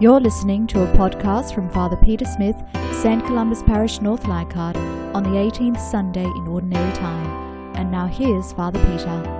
You're listening to a podcast from Father Peter Smith, St. Columba's Parish, North Leichhardt, on the 18th Sunday in Ordinary Time. And now here's Father Peter.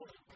word.